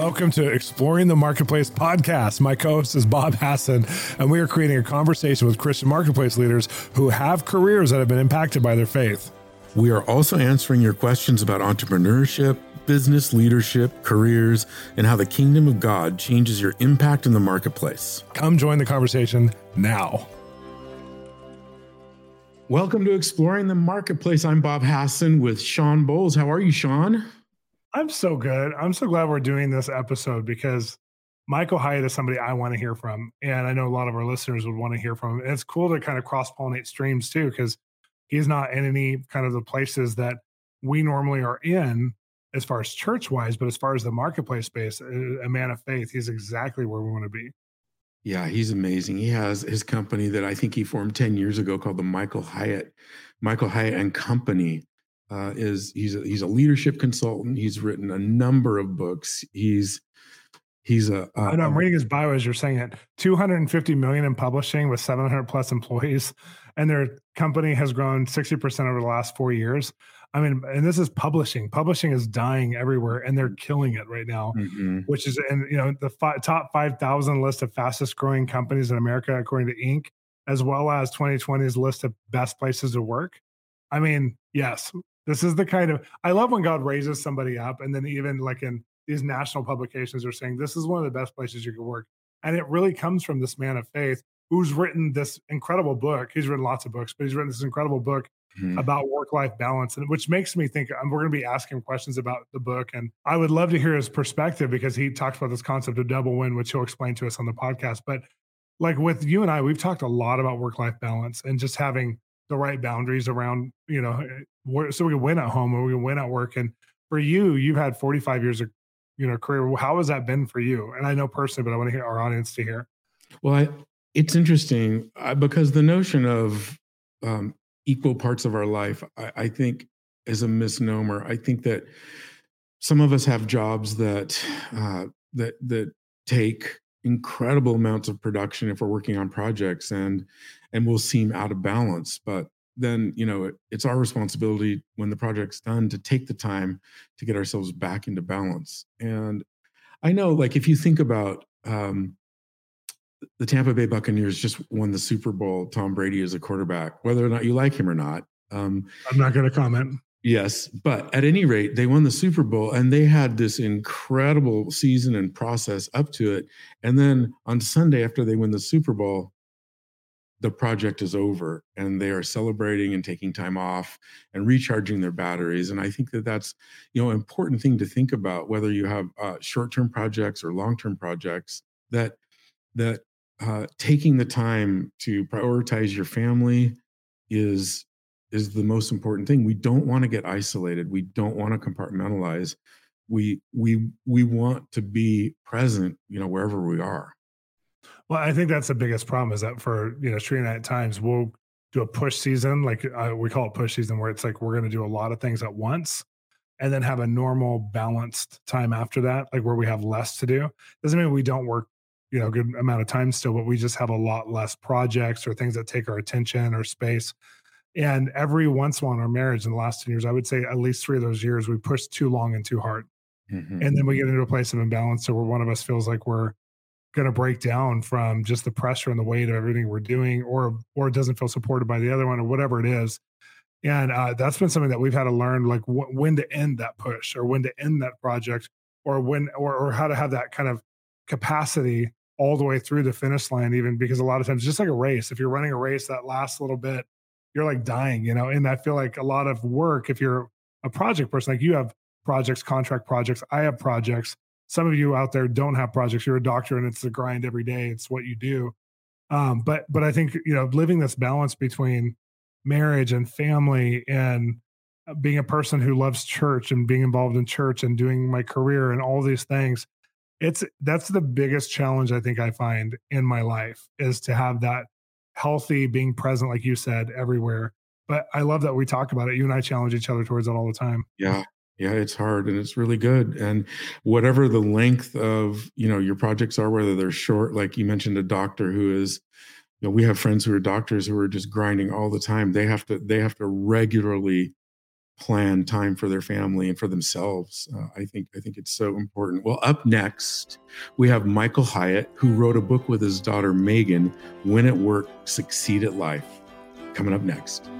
Welcome to Exploring the Marketplace podcast. My co host is Bob Hasson, and we are creating a conversation with Christian marketplace leaders who have careers that have been impacted by their faith. We are also answering your questions about entrepreneurship, business leadership, careers, and how the kingdom of God changes your impact in the marketplace. Come join the conversation now. Welcome to Exploring the Marketplace. I'm Bob Hasson with Shawn Bolz. How are you, Shawn? I'm so good. I'm so glad we're doing this episode because Michael Hyatt is somebody I want to hear from. And I know a lot of our listeners would want to hear from him. And it's cool to kind of cross pollinate streams too, because he's not in any kind of the places that we normally are in as far as church wise, but as far as the marketplace space, a man of faith, he's exactly where we want to be. Yeah, he's amazing. He has his company that I think he formed 10 years ago called the Michael Hyatt, Michael Hyatt and Company uh, is he's a, he's a leadership consultant. He's written a number of books. He's he's a. a I know, I'm reading his bio as you're saying it. 250 million in publishing with 700 plus employees, and their company has grown 60 percent over the last four years. I mean, and this is publishing. Publishing is dying everywhere, and they're killing it right now. Mm-hmm. Which is, and you know, the fi- top 5,000 list of fastest growing companies in America, according to Inc., as well as 2020's list of best places to work. I mean, yes, this is the kind of I love when God raises somebody up, and then even like in these national publications are saying this is one of the best places you can work, and it really comes from this man of faith who's written this incredible book. He's written lots of books, but he's written this incredible book mm-hmm. about work-life balance, and which makes me think um, we're going to be asking questions about the book, and I would love to hear his perspective because he talks about this concept of double win, which he'll explain to us on the podcast, but. Like with you and I, we've talked a lot about work life balance and just having the right boundaries around, you know, so we can win at home or we can win at work. And for you, you've had 45 years of, you know, career. How has that been for you? And I know personally, but I want to hear our audience to hear. Well, I, it's interesting uh, because the notion of um, equal parts of our life, I, I think, is a misnomer. I think that some of us have jobs that uh, that that take incredible amounts of production if we're working on projects and and will seem out of balance but then you know it, it's our responsibility when the project's done to take the time to get ourselves back into balance. And i know like if you think about um, the tampa bay buccaneers just won the super bowl tom brady is a quarterback whether or not you like him or not um, i'm not going to comment yes but at any rate they won the super bowl and they had this incredible season and process up to it. And then on sunday after they win the super bowl the project is over and they are celebrating and taking time off and recharging their batteries. And i think that that's you know an important thing to think about whether you have uh, short-term projects or long-term projects that that uh, taking the time to prioritize your family is is the most important thing we don't want to get isolated we don't want to compartmentalize we we we want to be present you know wherever we are well, I think that's the biggest problem is that for you know Trina at times we'll do a push season, like uh, we call it push season, where it's like we're going to do a lot of things at once, and then have a normal balanced time after that, like where we have less to do. Doesn't mean we don't work, you know, a good amount of time still, but we just have a lot less projects or things that take our attention or space. And every once in a while in our marriage in the last 10 years, I would say at least three of those years, we pushed too long and too hard. Mm-hmm. And then we get into a place of imbalance. So where one of us feels like we're going to break down from just the pressure and the weight of everything we're doing or or it doesn't feel supported by the other one or whatever it is and uh, that's been something that we've had to learn like wh- when to end that push or when to end that project or when or, or how to have that kind of capacity all the way through the finish line even because a lot of times just like a race if you're running a race that last little bit you're like dying you know and i feel like a lot of work if you're a project person like you have projects contract projects i have projects. Some of you out there don't have projects you're a doctor and it's the grind every day it's what you do. Um, but but i think you know living this balance between marriage and family and uh, being a person who loves church and being involved in church and doing my career and all these things it's that's the biggest challenge i think i find in my life is to have that healthy being present like you said everywhere. But i love that we talk about it. You and i challenge each other towards it all the time. Yeah. Yeah it's hard and it's really good. And whatever the length of you know your projects are whether they're short like you mentioned a doctor who is you know we have friends who are doctors who are just grinding all the time. They have to they have to regularly plan time for their family and for themselves. Uh, I think I think it's so important. Well, up next we have Michael Hyatt, who wrote a book with his daughter Megan, "Win at Work, Succeed at Life." Coming up next.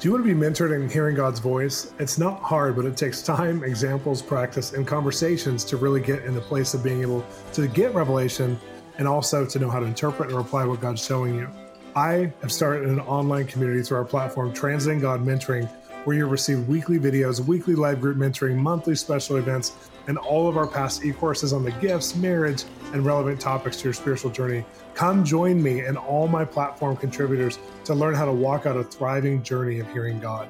Do you want to be mentored in hearing God's voice? It's not hard, but it takes time, examples, practice, and conversations to really get in the place of being able to get revelation and also to know how to interpret and apply what God's showing you. I have started an online community through our platform, Translating God Mentoring, where you'll receive weekly videos, weekly live group mentoring, monthly special events, and all of our past e courses on the gifts, marriage, and relevant topics to your spiritual journey. Come join me and all my platform contributors to learn how to walk out a thriving journey of hearing God.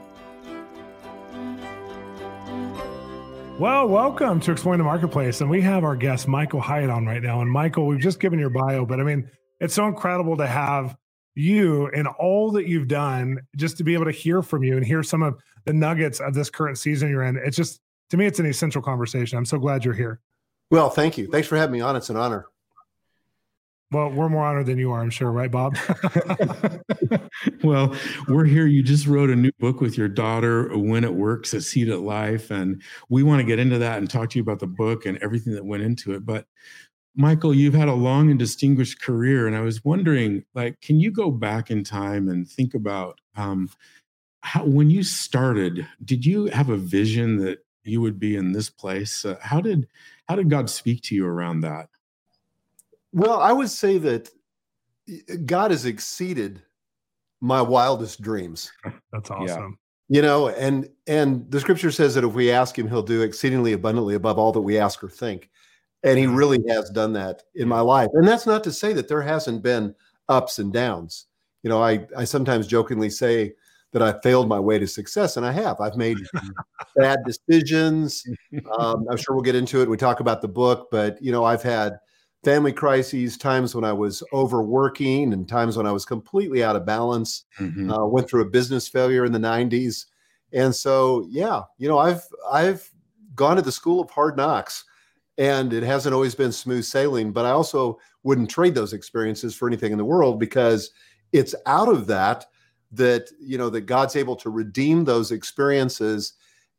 Well, welcome to Exploring the Marketplace. And we have our guest, Michael Hyatt, on right now. And Michael, we've just given your bio, but I mean, it's so incredible to have you and all that you've done just to be able to hear from you and hear some of the nuggets of this current season you're in. It's just, to me, it's an essential conversation. I'm so glad you're here. Well, thank you. Thanks for having me on. It's an honor. Well, we're more honored than you are, I'm sure, right, Bob? well, we're here. You just wrote a new book with your daughter, Win at Work, Succeed at Life. And we want to get into that and talk to you about the book and everything that went into it. But Michael, you've had a long and distinguished career, and I was wondering, like, can you go back in time and think about um, how, when you started? Did you have a vision that you would be in this place? Uh, how did how did God speak to you around that? Well, I would say that God has exceeded my wildest dreams. That's awesome. Yeah. You know, and and the scripture says that if we ask him, he'll do exceedingly abundantly above all that we ask or think. And he really has done that in my life. And that's not to say that there hasn't been ups and downs. You know, I, I sometimes jokingly say that I failed my way to success, and I have. I've made bad decisions. Um, I'm sure we'll get into it. We talk about the book, but you know, I've had family crises, times when I was overworking, and times when I was completely out of balance. Mm-hmm. Uh, went through a business failure in the '90s, and so yeah, you know, I've I've gone to the school of hard knocks and it hasn't always been smooth sailing but i also wouldn't trade those experiences for anything in the world because it's out of that that you know that god's able to redeem those experiences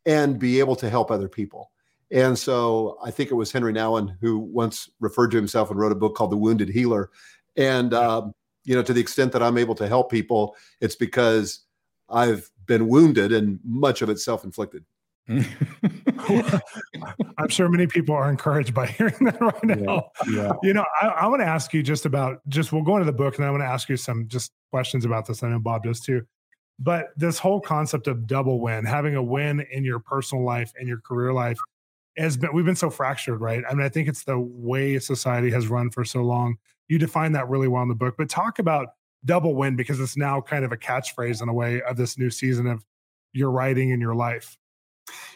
and be able to help other people. And so i think it was henry nouwen who once referred to himself and wrote a book called the wounded healer. And um, you know to the extent that i'm able to help people it's because i've been wounded and much of it self-inflicted I'm sure many people are encouraged by hearing that right now. Yeah, yeah. You know, I, I want to ask you just about just we'll go into the book and I want to ask you some just questions about this. I know Bob does too. But this whole concept of double win, having a win in your personal life and your career life, has been we've been so fractured, right? I mean, I think it's the way society has run for so long. You define that really well in the book, but talk about double win because it's now kind of a catchphrase in a way of this new season of your writing and your life.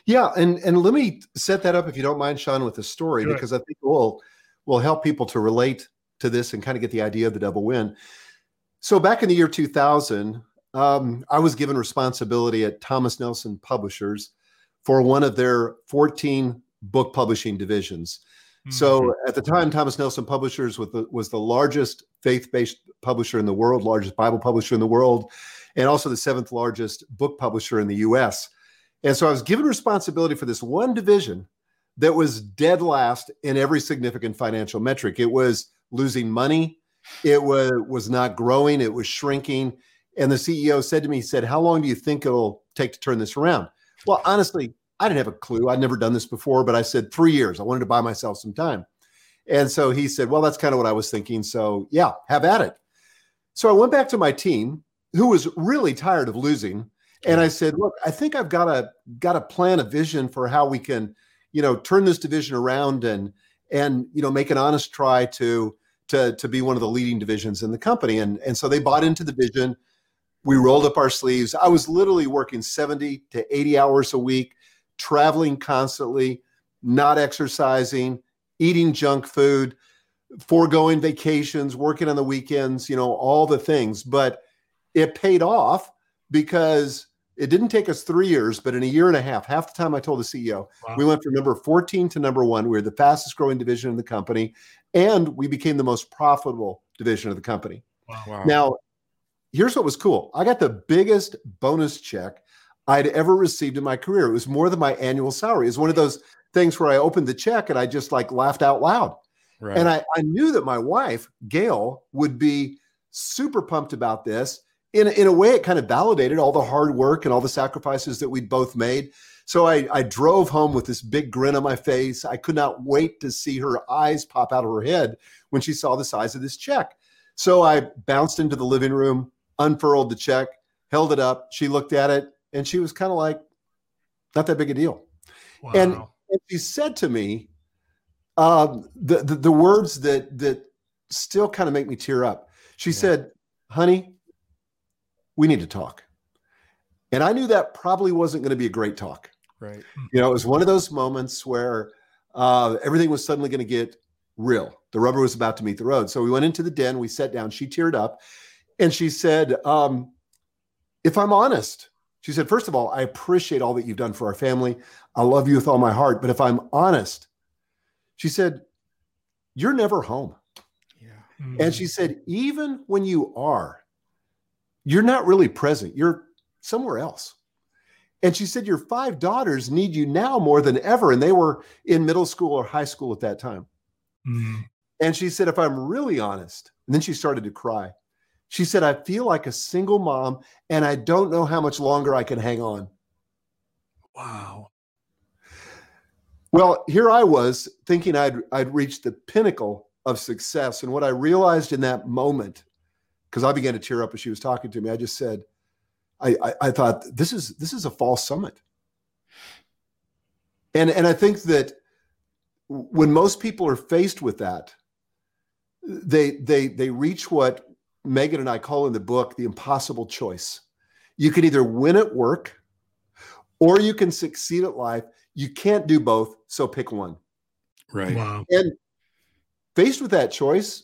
Yeah, and and let me set that up if you don't mind, Shawn, with a story sure. because I think will will help people to relate to this and kind of get the idea of the double win. So back in the year 2000, um, I was given responsibility at Thomas Nelson Publishers for one of their 14 book publishing divisions. Mm-hmm. So at the time, Thomas Nelson Publishers was the, was the largest faith-based publisher in the world, largest Bible publisher in the world, and also the seventh largest book publisher in the U.S. And so I was given responsibility for this one division that was dead last in every significant financial metric. It was losing money, it was was not growing, it was shrinking. And the CEO said to me, he said, How long do you think it'll take to turn this around? Well, honestly, I didn't have a clue. I'd never done this before, but I said three years. I wanted to buy myself some time. And so he said, Well, that's kind of what I was thinking. So yeah, have at it. So I went back to my team, who was really tired of losing and I said, look, I think I've got to got to plan a vision for how we can, you know, turn this division around and and you know make an honest try to to to be one of the leading divisions in the company. And and so they bought into the vision. We rolled up our sleeves. I was literally working 70 to 80 hours a week, traveling constantly, not exercising, eating junk food, foregoing vacations, working on the weekends, you know, all the things. But it paid off because it didn't take us three years, but in a year and a half, half the time I told the CEO, wow. we went from number 14 to number one. We were the fastest growing division in the company, and we became the most profitable division of the company. Wow. Now, here's what was cool I got the biggest bonus check I'd ever received in my career. It was more than my annual salary. It was one of those things where I opened the check and I just like laughed out loud. Right. And I, I knew that my wife, Gail, would be super pumped about this. In, in a way, it kind of validated all the hard work and all the sacrifices that we'd both made. So I, I drove home with this big grin on my face. I could not wait to see her eyes pop out of her head when she saw the size of this check. So I bounced into the living room, unfurled the check, held it up. She looked at it and she was kind of like, not that big a deal. Wow. And, and, she said to me, um, the, the, the words that that still kind of make me tear up. She yeah. said, "Honey, we need to talk." And I knew that probably wasn't going to be a great talk. Right. You know, it was one of those moments where uh, everything was suddenly going to get real. The rubber was about to meet the road. So we went into the den. We sat down. She teared up, and she said, um, "If I'm honest." She said, first of all, I appreciate all that you've done for our family. I love you with all my heart. But if I'm honest, she said, You're never home. Yeah. Mm-hmm. And she said, Even when you are, you're not really present. You're somewhere else. And she said, Your five daughters need you now more than ever. And they were in middle school or high school at that time. Mm-hmm. And she said, If I'm really honest, and then she started to cry. She said, I feel like a single mom and I don't know how much longer I can hang on. Wow. Well, here I was thinking I'd I'd reached the pinnacle of success. And what I realized in that moment, because I began to tear up as she was talking to me, I just said, I, I, I thought this is this is a false summit. And and I think that when most people are faced with that, they they they reach what Megan and I call in the book the impossible choice. You can either win at work or you can succeed at life. You can't do both, so pick one. Right. Wow. And faced with that choice,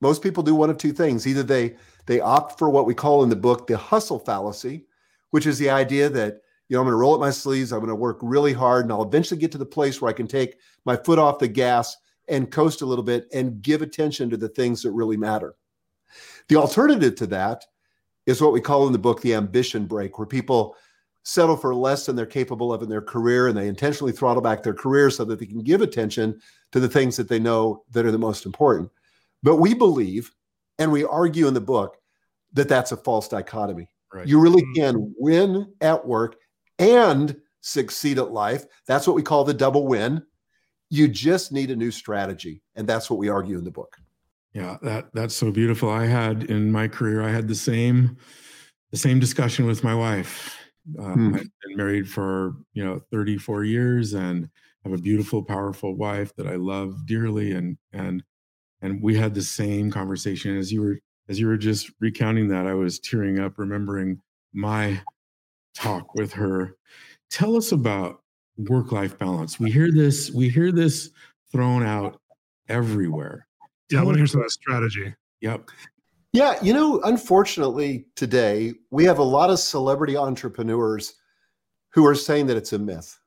most people do one of two things. Either they they opt for what we call in the book the hustle fallacy, which is the idea that you know I'm going to roll up my sleeves, I'm going to work really hard, and I'll eventually get to the place where I can take my foot off the gas and coast a little bit and give attention to the things that really matter. The alternative to that is what we call in the book the ambition break, where people settle for less than they're capable of in their career and they intentionally throttle back their career so that they can give attention to the things that they know that are the most important. But we believe, and we argue in the book, that that's a false dichotomy. Right. You really mm-hmm. can win at work and succeed at life. That's what we call the double win. You just need a new strategy. And that's what we argue in the book. Yeah, that that's so beautiful. I had in my career, I had the same the same discussion with my wife. Uh, hmm. I've been married for you know 34 years and have a beautiful, powerful wife that I love dearly, and and and we had the same conversation as you were as you were just recounting that. I was tearing up, remembering my talk with her. Tell us about work life balance. We hear this we hear this thrown out everywhere yeah, I want to hear some of that strategy. Yep. Yeah, you know, unfortunately, today we have a lot of celebrity entrepreneurs who are saying that it's a myth,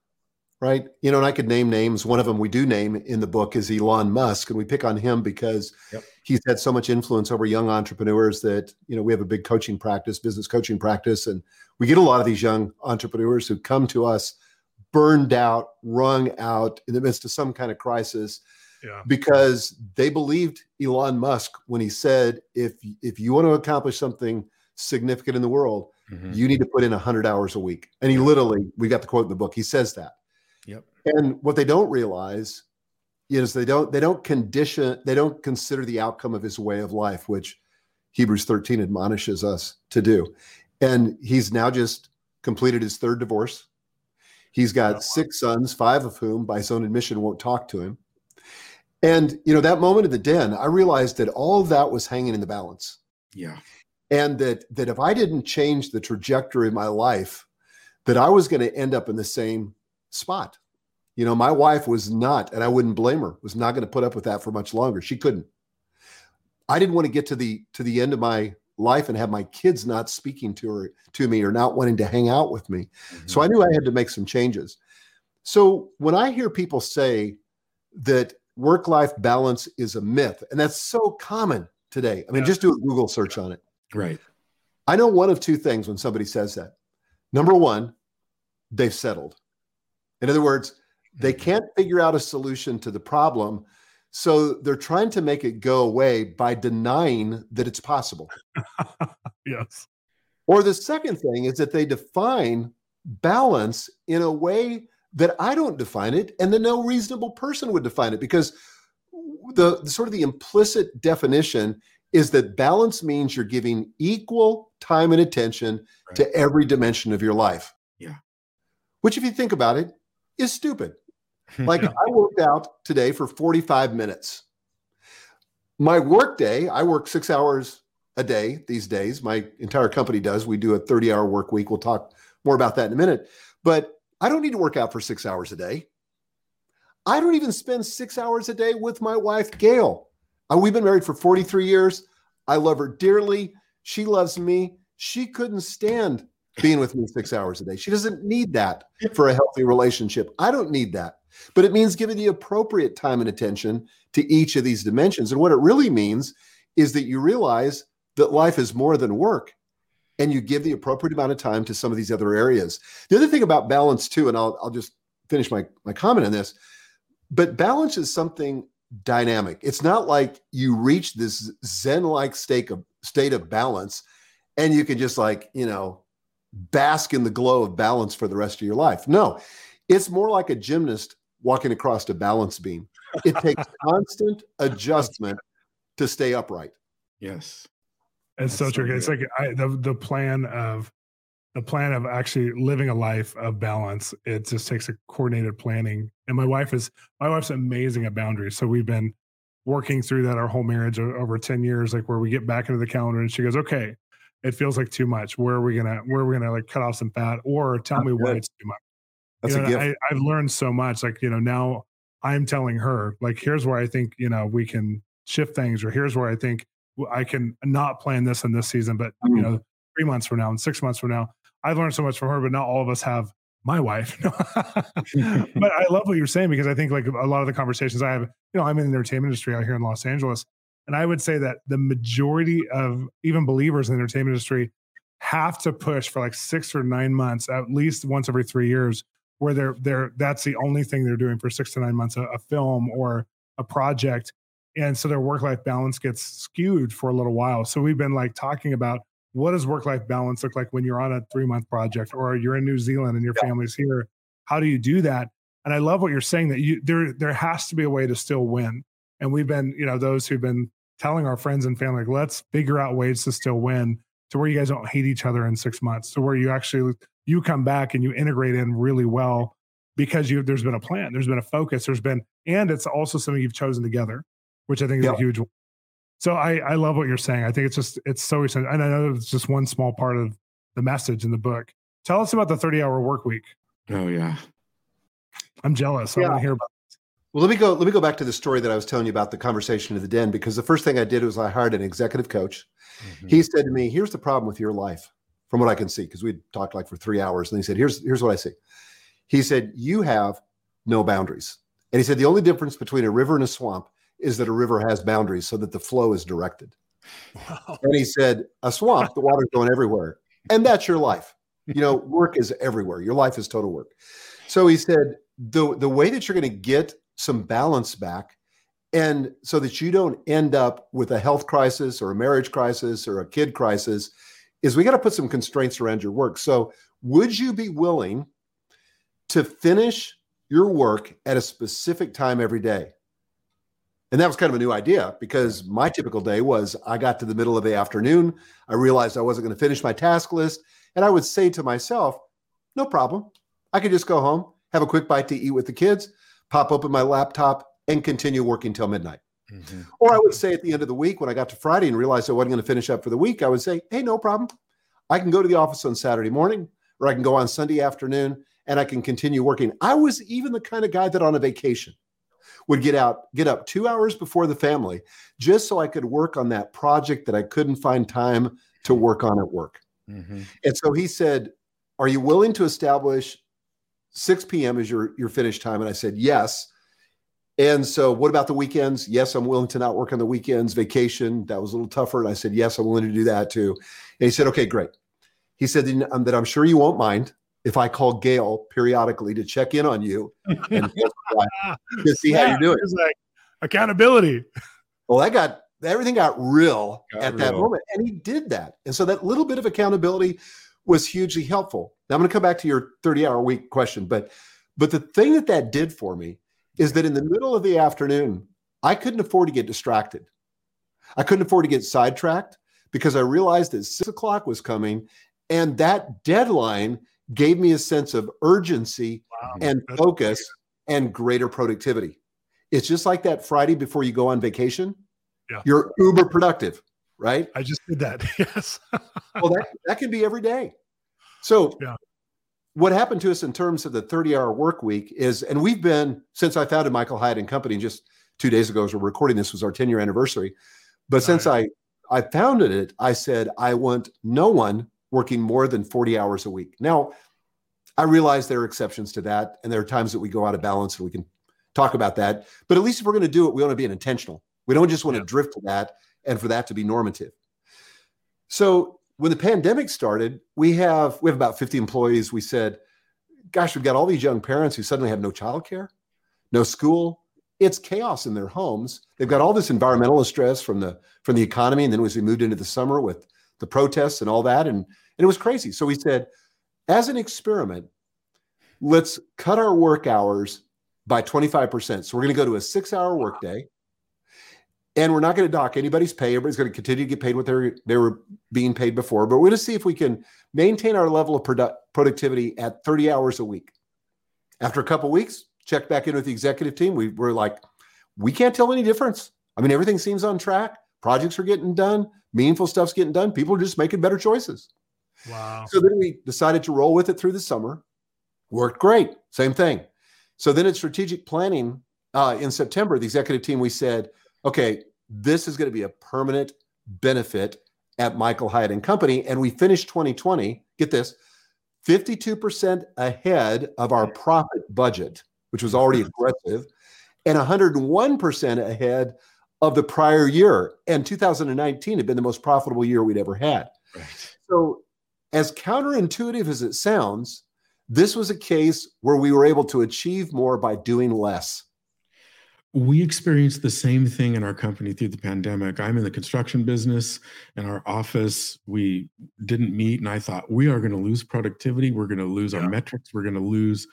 right? You know, and I could name names. One of them we do name in the book is Elon Musk, and we pick on him because yep. he's had so much influence over young entrepreneurs that, you know, we have a big coaching practice, business coaching practice, and we get a lot of these young entrepreneurs who come to us burned out, wrung out in the midst of some kind of crisis yeah. because they believed Elon Musk when he said, if if you want to accomplish something significant in the world, mm-hmm. you need to put in 100 hours a week. And he literally, we got the quote in the book, he says that. Yep. And what they don't realize is they don't they don't condition they don't consider the outcome of his way of life, which Hebrews 13 admonishes us to do. And he's now just completed his third divorce. He's got oh, six sons, five of whom, by his own admission, won't talk to him. And you know, that moment in the den, I realized that all of that was hanging in the balance. Yeah. And that that if I didn't change the trajectory of my life, that I was going to end up in the same spot. You know, my wife was not, and I wouldn't blame her, was not going to put up with that for much longer. She couldn't. I didn't want to get to the to the end of my life and have my kids not speaking to her to me or not wanting to hang out with me. Mm-hmm. So I knew I had to make some changes. So when I hear people say that work life balance is a myth. And that's so common today. I mean, yeah. just do a Google search on it. Right. I know one of two things when somebody says that. Number one, they've settled. In other words, they can't figure out a solution to the problem. So they're trying to make it go away by denying that it's possible. yes. Or the second thing is that they define balance in a way that I don't define it and that no reasonable person would define it because the, the sort of the implicit definition is that balance means you're giving equal time and attention right. to every dimension of your life. Yeah. Which, if you think about it, is stupid. Like I worked out today for 45 minutes. My work day, I work six hours a day these days. My entire company does. We do a 30 hour work week. We'll talk more about that in a minute. But I don't need to work out for six hours a day. I don't even spend six hours a day with my wife, Gail. Uh, we've been married for 43 years. I love her dearly. She loves me. She couldn't stand being with me six hours a day. She doesn't need that for a healthy relationship. I don't need that. But it means giving the appropriate time and attention to each of these dimensions. And what it really means is that you realize that life is more than work and you give the appropriate amount of time to some of these other areas. The other thing about balance, too, and I'll, I'll just finish my, my comment on this, but balance is something dynamic. It's not like you reach this Zen like state of, state of balance and you can just like, you know, bask in the glow of balance for the rest of your life. No, it's more like a gymnast walking across a balance beam. It takes constant adjustment to stay upright. Yes. It's so, so true. It's like I, the the plan of the plan of actually living a life of balance. It just takes a coordinated planning. And my wife is my wife's amazing at boundaries. So we've been working through that our whole marriage over 10 years, like where we get back into the calendar and she goes, okay, it feels like too much. Where are we gonna where are we gonna like cut off some fat or tell That's me why it's too much? That's you know, a gift. I, I've learned so much. Like, you know, now I'm telling her, like, here's where I think, you know, we can shift things, or here's where I think I can not plan this in this season, but mm. you know, three months from now and six months from now. I've learned so much from her, but not all of us have my wife. but I love what you're saying because I think like a lot of the conversations I have, you know, I'm in the entertainment industry out here in Los Angeles. And I would say that the majority of even believers in the entertainment industry have to push for like six or nine months, at least once every three years, where they're they're that's the only thing they're doing for six to nine months, a, a film or a project. And so their work-life balance gets skewed for a little while. So we've been like talking about what does work-life balance look like when you're on a three-month project or you're in New Zealand and your yeah. family's here? How do you do that? And I love what you're saying that you there there has to be a way to still win and we've been, you know, those who've been telling our friends and family, like, let's figure out ways to still win to where you guys don't hate each other in six months, to where you actually you come back and you integrate in really well because you there's been a plan, there's been a focus, there's been, and it's also something you've chosen together, which I think is yep. a huge one. So I, I love what you're saying. I think it's just it's so essential. And I know it's just one small part of the message in the book. Tell us about the 30 hour work week. Oh yeah. I'm jealous. Yeah. I want to hear about well, let me go. Let me go back to the story that I was telling you about the conversation in the den because the first thing I did was I hired an executive coach. Mm-hmm. He said to me, "Here's the problem with your life, from what I can see." Because we talked like for three hours, and he said, "Here's here's what I see." He said, "You have no boundaries," and he said, "The only difference between a river and a swamp is that a river has boundaries, so that the flow is directed." Wow. And he said, "A swamp, the water's going everywhere, and that's your life. You know, work is everywhere. Your life is total work." So he said, "the the way that you're going to get some balance back. And so that you don't end up with a health crisis or a marriage crisis or a kid crisis is we got to put some constraints around your work. So would you be willing to finish your work at a specific time every day? And that was kind of a new idea because my typical day was i got to the middle of the afternoon i realized i wasn't going to finish my task list and i would say to myself no problem. I could just go home have a quick bite to eat with the kids pop open my laptop, and continue working till midnight. Mm-hmm. Or I would say at the end of the week, when I got to Friday and realized I wasn't going to finish up for the week, I would say, hey, no problem. I can go to the office on Saturday morning, or I can go on Sunday afternoon, and I can continue working. I was even the kind of guy that on a vacation would get out, get up two hours before the family, just so I could work on that project that I couldn't find time to work on at work. Mm-hmm. And so he said, Are you willing to establish 6 p.m. is your your finish time, and I said yes. And so, what about the weekends? Yes, I'm willing to not work on the weekends. Vacation that was a little tougher, and I said yes, I'm willing to do that too. And he said, okay, great. He said that um, I'm sure you won't mind if I call Gail periodically to check in on you and to see yeah, how you're doing. Like accountability. Well, that got everything got real got at real. that moment, and he did that. And so that little bit of accountability was hugely helpful. Now I'm going to come back to your 30 hour week question, but but the thing that that did for me is that in the middle of the afternoon, I couldn't afford to get distracted. I couldn't afford to get sidetracked because I realized that six o'clock was coming, and that deadline gave me a sense of urgency wow. and focus weird. and greater productivity. It's just like that Friday before you go on vacation. Yeah. You're uber productive, right? I just did that. Yes. well, that, that can be every day. So, yeah. what happened to us in terms of the 30 hour work week is, and we've been, since I founded Michael Hyatt and Company just two days ago, as we're recording this, was our 10 year anniversary. But since I, I founded it, I said, I want no one working more than 40 hours a week. Now, I realize there are exceptions to that, and there are times that we go out of balance and we can talk about that. But at least if we're going to do it, we want to be intentional. We don't just want yeah. to drift to that and for that to be normative. So when the pandemic started, we have we have about 50 employees. We said, gosh, we've got all these young parents who suddenly have no childcare, no school. It's chaos in their homes. They've got all this environmental stress from the from the economy. And then as we moved into the summer with the protests and all that, and, and it was crazy. So we said, as an experiment, let's cut our work hours by 25%. So we're going to go to a six hour workday and we're not going to dock anybody's pay. Everybody's going to continue to get paid what they they were being paid before. But we're going to see if we can maintain our level of produ- productivity at 30 hours a week. After a couple weeks, check back in with the executive team. We were like, we can't tell any difference. I mean, everything seems on track. Projects are getting done. Meaningful stuff's getting done. People are just making better choices. Wow. So then we decided to roll with it through the summer. Worked great. Same thing. So then at strategic planning uh, in September, the executive team, we said, okay, this is going to be a permanent benefit at Michael Hyatt and Company. And we finished 2020, get this, 52% ahead of our profit budget, which was already aggressive, and 101% ahead of the prior year. And 2019 had been the most profitable year we'd ever had. Right. So, as counterintuitive as it sounds, this was a case where we were able to achieve more by doing less we experienced the same thing in our company through the pandemic. I'm in the construction business. In our office, we didn't meet, and I thought we are going to lose productivity. We're going to lose yeah. our metrics. We're going to lose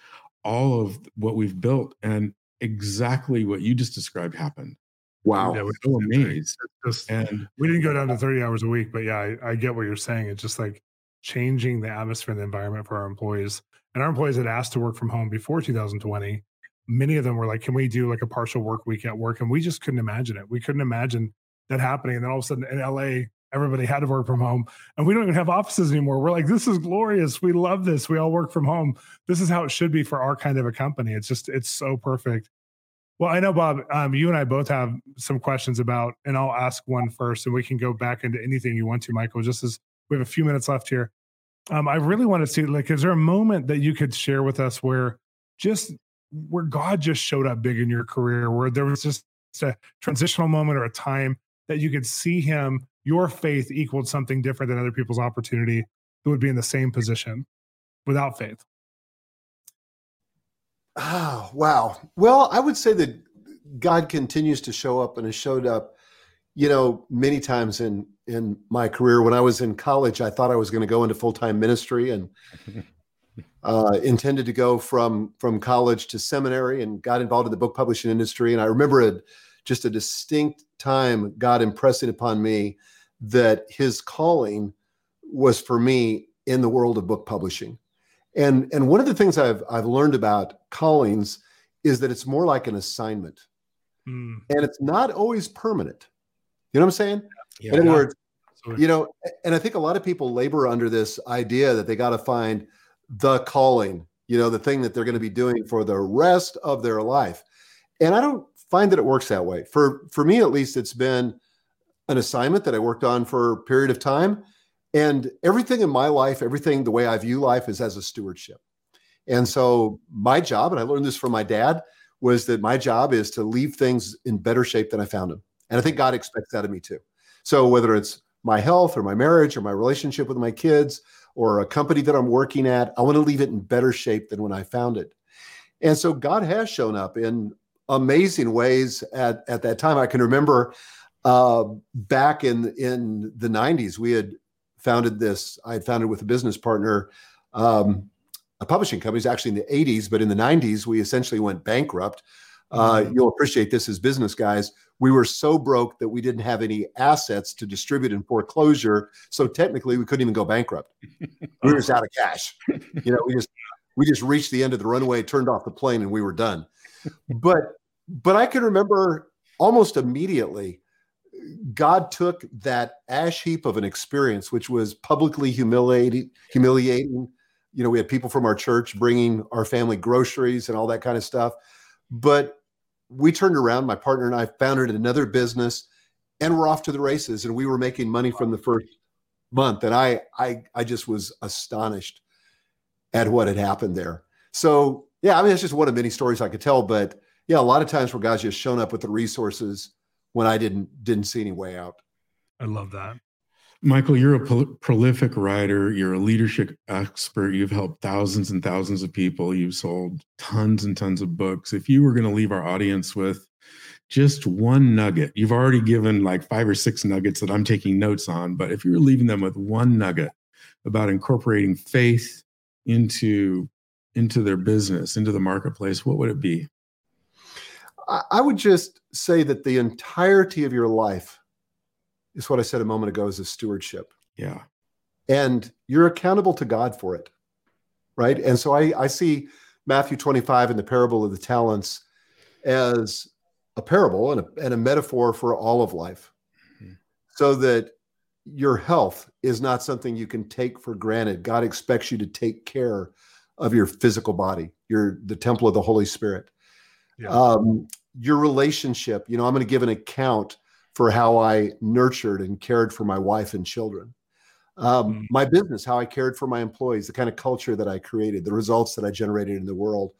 all of what we've built. And exactly what you just described happened. Wow. Yeah, we're so amazed. Just, and we didn't go down to 30 hours a week, but yeah, I, I get what you're saying. It's just like changing the atmosphere and the environment for our employees. And our employees had asked to work from home before 2020 many of them were like, "Can we do like a partial work week at work?" And we just couldn't imagine it. We couldn't imagine that happening. And then all of a sudden in LA, everybody had to work from home, and we don't even have offices anymore. We're like, "This is glorious. We love this. We all work from home. This is how it should be for our kind of a company. It's just it's so perfect." Well, I know Bob, um, you and I both have some questions about, and I'll ask one first, and we can go back into anything you want to, Michael. Just as we have a few minutes left here, um, I really want to see, like, is there a moment that you could share with us where just where God just showed up big in your career, where there was just a transitional moment or a time that you could see Him, your faith equaled something different than other people's opportunity who would be in the same position without faith? Oh, wow. Well, I would say that God continues to show up and has showed up, you know, many times in in my career. When I was in college, I thought I was going to go into full time ministry, and uh, intended to go from from college to seminary and got involved in the book publishing industry. And I remember a, just a distinct time God impressing upon me that His calling was for me in the world of book publishing. And and one of the things I've I've learned about callings is that it's more like an assignment, mm. and it's not always permanent. You know what I'm saying? Yeah, in other words, you know, and I think a lot of people labor under this idea that they got to find the calling, you know, the thing that they're going to be doing for the rest of their life. And I don't find that it works that way. For for me at least it's been an assignment that I worked on for a period of time and everything in my life, everything the way I view life is as a stewardship. And so my job and I learned this from my dad was that my job is to leave things in better shape than I found them. And I think God expects that of me too. So whether it's my health or my marriage or my relationship with my kids or a company that I'm working at. I want to leave it in better shape than when I found it. And so God has shown up in amazing ways at, at that time. I can remember uh, back in in the 90s, we had founded this. I had founded with a business partner um, a publishing company. It's actually in the 80s, but in the 90s, we essentially went bankrupt. Uh, mm-hmm. you'll appreciate this as business guys. We were so broke that we didn't have any assets to distribute in foreclosure. So technically, we couldn't even go bankrupt. we were just out of cash. You know, we just we just reached the end of the runway, turned off the plane, and we were done. But but I can remember almost immediately God took that ash heap of an experience, which was publicly humiliating, humiliating. You know, we had people from our church bringing our family groceries and all that kind of stuff. But we turned around. My partner and I founded another business, and we're off to the races. And we were making money from the first month. And I, I, I just was astonished at what had happened there. So, yeah, I mean, it's just one of many stories I could tell. But yeah, a lot of times where guys just shown up with the resources when I didn't didn't see any way out. I love that. Michael, you're a pro- prolific writer. You're a leadership expert. You've helped thousands and thousands of people. You've sold tons and tons of books. If you were going to leave our audience with just one nugget, you've already given like five or six nuggets that I'm taking notes on. But if you were leaving them with one nugget about incorporating faith into into their business, into the marketplace, what would it be? I would just say that the entirety of your life is what I said a moment ago is a stewardship. Yeah. And you're accountable to God for it. Right. And so I, I see Matthew 25 and the parable of the talents as a parable and a, and a metaphor for all of life. Mm-hmm. So that your health is not something you can take for granted. God expects you to take care of your physical body. You're the temple of the Holy Spirit. Yeah. Um, your relationship. You know, I'm going to give an account for how I nurtured and cared for my wife and children. Um, mm. My business, how I cared for my employees, the kind of culture that I created, the results that I generated in the world,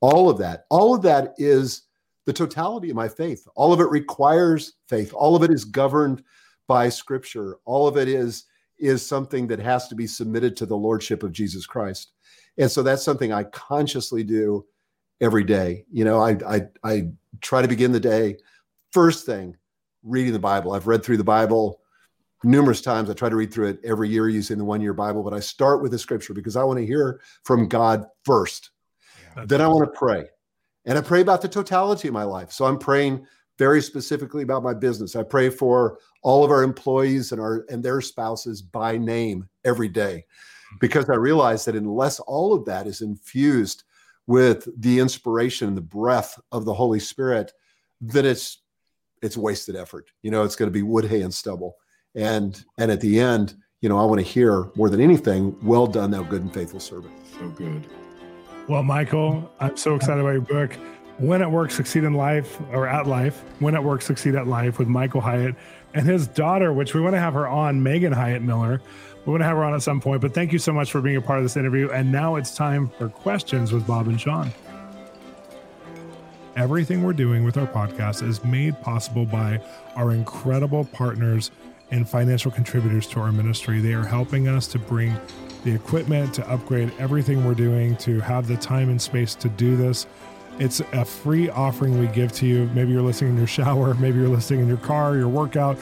all of that, all of that is the totality of my faith. All of it requires faith. All of it is governed by scripture. All of it is is something that has to be submitted to the lordship of Jesus Christ. And so that's something I consciously do every day. You know, I I I try to begin the day first thing reading the Bible. I've read through the Bible numerous times. I try to read through it every year using the one year Bible, but I start with the scripture because I want to hear from God first. Yeah, then I want to pray. And I pray about the totality of my life. So I'm praying very specifically about my business. I pray for all of our employees and our and their spouses by name every day because I realize that unless all of that is infused with the inspiration and the breath of the Holy Spirit, then it's it's wasted effort. You know, it's going to be wood, hay, and stubble. And and at the end, you know, I want to hear more than anything, well done, thou good and faithful servant. So good. Well, Michael, I'm so excited about your book. Win at Work, Succeed in Life, or at Life, Win at Work, Succeed at Life with Michael Hyatt and his daughter, which we want to have her on, Megan Hyatt Miller. We're going to have her on at some point, but thank you so much for being a part of this interview. And now it's time for questions with Bob and Shawn. Everything we're doing with our podcast is made possible by our incredible partners and financial contributors to our ministry. They are helping us to bring the equipment, to upgrade everything we're doing, to have the time and space to do this. It's a free offering we give to you. Maybe you're listening in your shower, maybe you're listening in your car, your workout.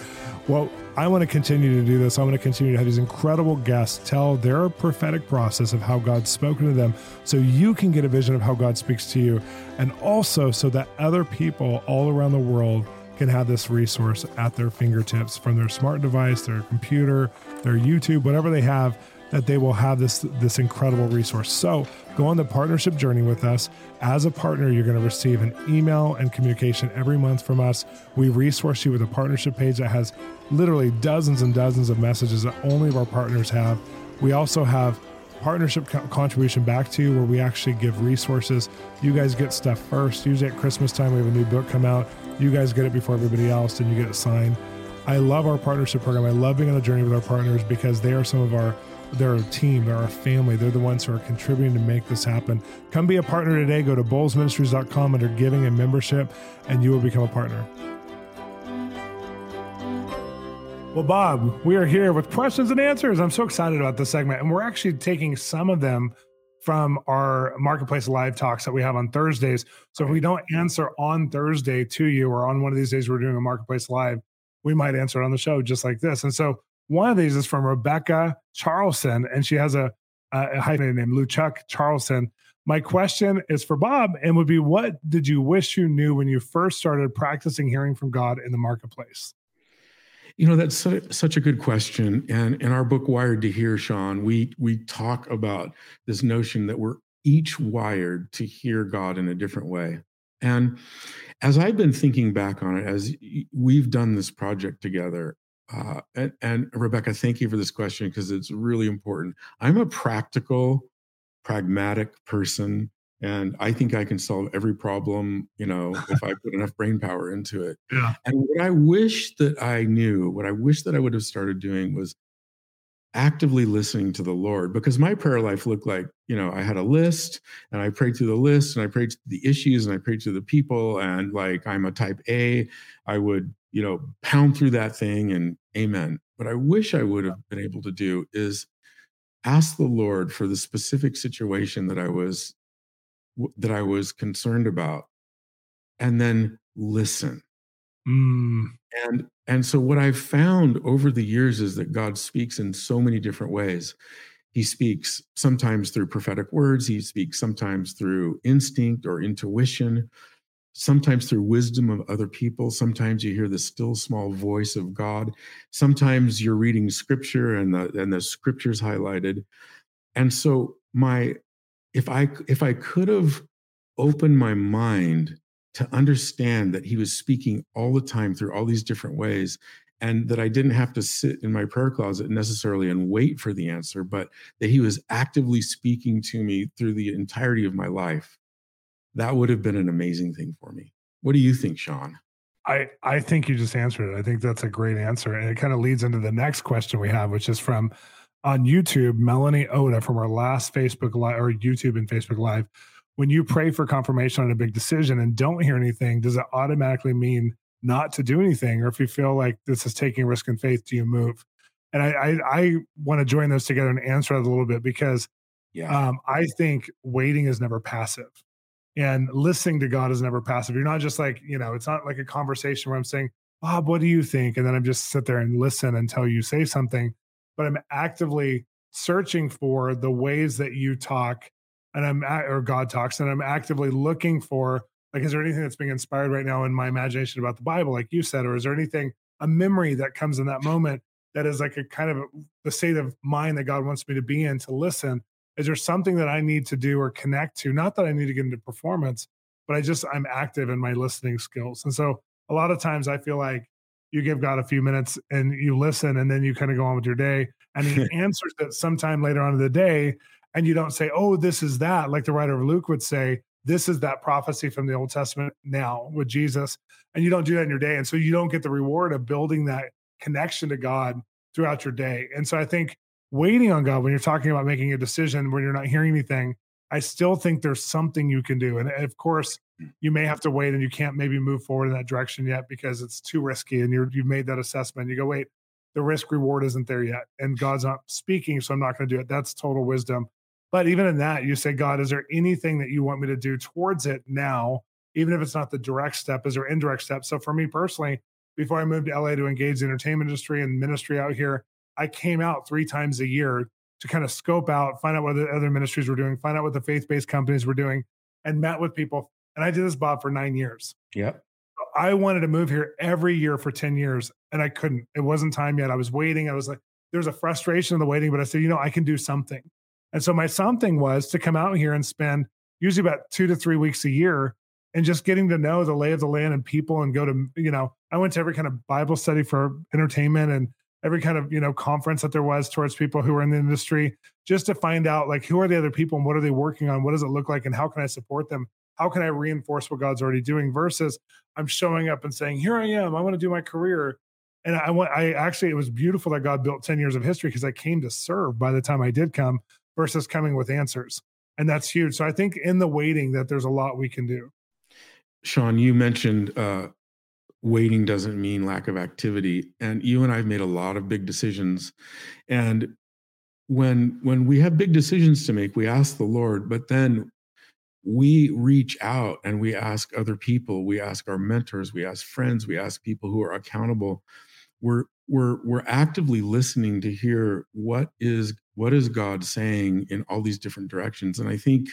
Well, I want to continue to do this. I want to continue to have these incredible guests tell their prophetic process of how God's spoken to them so you can get a vision of how God speaks to you. And also so that other people all around the world can have this resource at their fingertips from their smart device, their computer, their YouTube, whatever they have that they will have this this incredible resource. So go on the partnership journey with us. As a partner, you're going to receive an email and communication every month from us. We resource you with a partnership page that has literally dozens and dozens of messages that only of our partners have. We also have partnership co- contribution back to you where we actually give resources. You guys get stuff first. Usually at Christmas time, we have a new book come out. You guys get it before everybody else and you get it signed. I love our partnership program. I love being on a journey with our partners because they are some of our they're a team, they're a family, they're the ones who are contributing to make this happen. Come be a partner today. Go to bolzministries.com under giving and membership, and you will become a partner. Well, Bob, we are here with questions and answers. I'm so excited about this segment. And we're actually taking some of them from our marketplace live talks that we have on Thursdays. So if we don't answer on Thursday to you or on one of these days we're doing a marketplace live, we might answer it on the show just like this. And so one of these is from Rebecca Charlson, and she has a, a hyphenated name, Luchuck Charlson. My question is for Bob and would be what did you wish you knew when you first started practicing hearing from God in the marketplace? You know, that's such a good question. And in our book, Wired to Hear, Shawn, we we talk about this notion that we're each wired to hear God in a different way. And as I've been thinking back on it, as we've done this project together, uh, and, and Rebecca, thank you for this question because it's really important. I'm a practical, pragmatic person and i think i can solve every problem you know if i put enough brain power into it yeah. and what i wish that i knew what i wish that i would have started doing was actively listening to the lord because my prayer life looked like you know i had a list and i prayed through the list and i prayed to the issues and i prayed to the people and like i'm a type a i would you know pound through that thing and amen what i wish i would have been able to do is ask the lord for the specific situation that i was that I was concerned about, and then listen. Mm. And and so what I've found over the years is that God speaks in so many different ways. He speaks sometimes through prophetic words. He speaks sometimes through instinct or intuition, sometimes through wisdom of other people. Sometimes you hear the still small voice of God. Sometimes you're reading scripture and the and the scriptures highlighted. And so my if I if I could have opened my mind to understand that he was speaking all the time through all these different ways and that I didn't have to sit in my prayer closet necessarily and wait for the answer, but that he was actively speaking to me through the entirety of my life. That would have been an amazing thing for me. What do you think, Shawn? I, I think you just answered it. I think that's a great answer. And it kind of leads into the next question we have, which is from on YouTube, Melanie Oda from our last Facebook Live or YouTube and Facebook Live. When you pray for confirmation on a big decision and don't hear anything, does it automatically mean not to do anything? Or if you feel like this is taking risk and faith, do you move? And I, I, I want to join those together and answer that a little bit because yeah. um, I think waiting is never passive and listening to God is never passive. You're not just like, you know, it's not like a conversation where I'm saying, Bob, what do you think? And then I'm just sit there and listen until you say something but I'm actively searching for the ways that you talk and I'm at, or God talks and I'm actively looking for like is there anything that's being inspired right now in my imagination about the Bible like you said or is there anything a memory that comes in that moment that is like a kind of a, the state of mind that God wants me to be in to listen is there something that I need to do or connect to not that I need to get into performance but I just I'm active in my listening skills and so a lot of times I feel like you give God a few minutes and you listen and then you kind of go on with your day. And he answers it sometime later on in the day. And you don't say, oh, this is that, like the writer of Luke would say, this is that prophecy from the Old Testament now with Jesus. And you don't do that in your day. And so you don't get the reward of building that connection to God throughout your day. And so I think waiting on God when you're talking about making a decision when you're not hearing anything, I still think there's something you can do. And of course, mm. you may have to wait and you can't maybe move forward in that direction yet because it's too risky and you're, you've made that assessment. You go, wait, the risk reward isn't there yet. And God's not speaking, so I'm not going to do it. That's total wisdom. But even in that, you say, God, is there anything that you want me to do towards it now? Even if it's not the direct step, is there indirect steps? So for me personally, before I moved to LA to engage the entertainment industry and ministry out here, I came out three times a year to kind of scope out, find out what the other ministries were doing, find out what the faith based companies were doing, and met with people and I did this, Bob, for nine years. Yep. I wanted to move here every year for 10 years and I couldn't. It wasn't time yet. I was waiting. I was like, there was a frustration in the waiting, but I said, you know, I can do something. And so my something was to come out here and spend usually about two to three weeks a year and just getting to know the lay of the land and people and go to, you know, I went to every kind of Bible study for entertainment and every kind of, you know, conference that there was towards people who are in the industry just to find out like who are the other people and what are they working on? What does it look like and how can I support them? how can I reinforce what God's already doing versus I'm showing up and saying, here I am, I want to do my career. And I want, I actually, it was beautiful that God built 10 years of history because I came to serve by the time I did come versus coming with answers. And that's huge. So I think in the waiting that there's a lot we can do. Shawn, you mentioned uh, waiting doesn't mean lack of activity. And you and I've made a lot of big decisions. And when when we have big decisions to make, we ask the Lord, but then we reach out and we ask other people, we ask our mentors, we ask friends, we ask people who are accountable. We're we're we're actively listening to hear what is what is God saying in all these different directions. And I think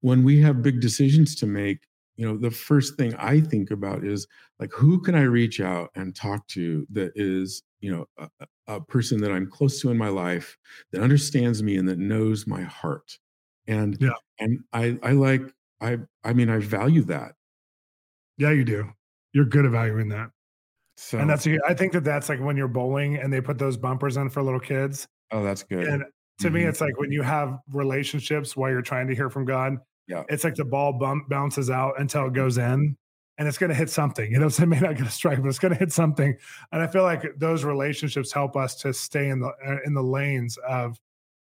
when we have big decisions to make, you know, the first thing I think about is like who can I reach out and talk to that is, you know, a, a person that I'm close to in my life that understands me and that knows my heart. And yeah. and I I like I I mean I value that. Yeah, you do. You're good at valuing that. So and that's I think that that's like when you're bowling and they put those bumpers in for little kids. Oh, that's good. And to mm-hmm. me, it's like when you have relationships while you're trying to hear from God. Yeah, it's like the ball bump bounces out until it goes in, and it's going to hit something. You know, it may not get a strike, but it's going to hit something. And I feel like those relationships help us to stay in the uh, in the lanes of,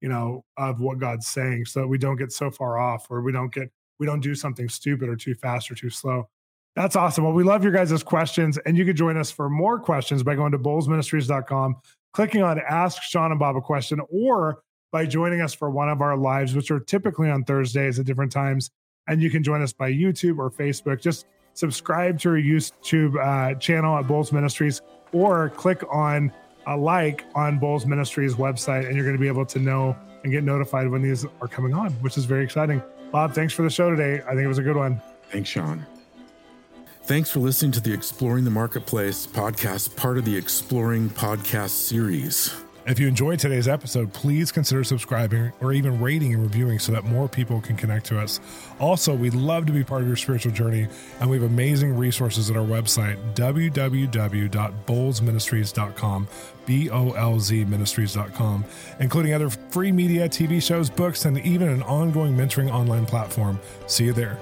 you know, of what God's saying, so that we don't get so far off, or we don't get we don't do something stupid or too fast or too slow. That's awesome. Well, we love your guys' questions, and you can join us for more questions by going to bolzministries.com, clicking on Ask Shawn and Bob a question, or by joining us for one of our lives, which are typically on Thursdays at different times. And you can join us by YouTube or Facebook. Just subscribe to our YouTube uh, channel at Bolz Ministries or click on a like on Bolz Ministries website, and you're going to be able to know and get notified when these are coming on, which is very exciting. Bob, thanks for the show today. I think it was a good one. Thanks, Shawn. Thanks for listening to the Exploring the Marketplace podcast, part of the Exploring podcast series. If you enjoyed today's episode, please consider subscribing or even rating and reviewing so that more people can connect to us. Also, we'd love to be part of your spiritual journey, and we have amazing resources at our website, www.bolzministries.com, B O L Z ministries.com, including other free media, TV shows, books, and even an ongoing mentoring online platform. See you there.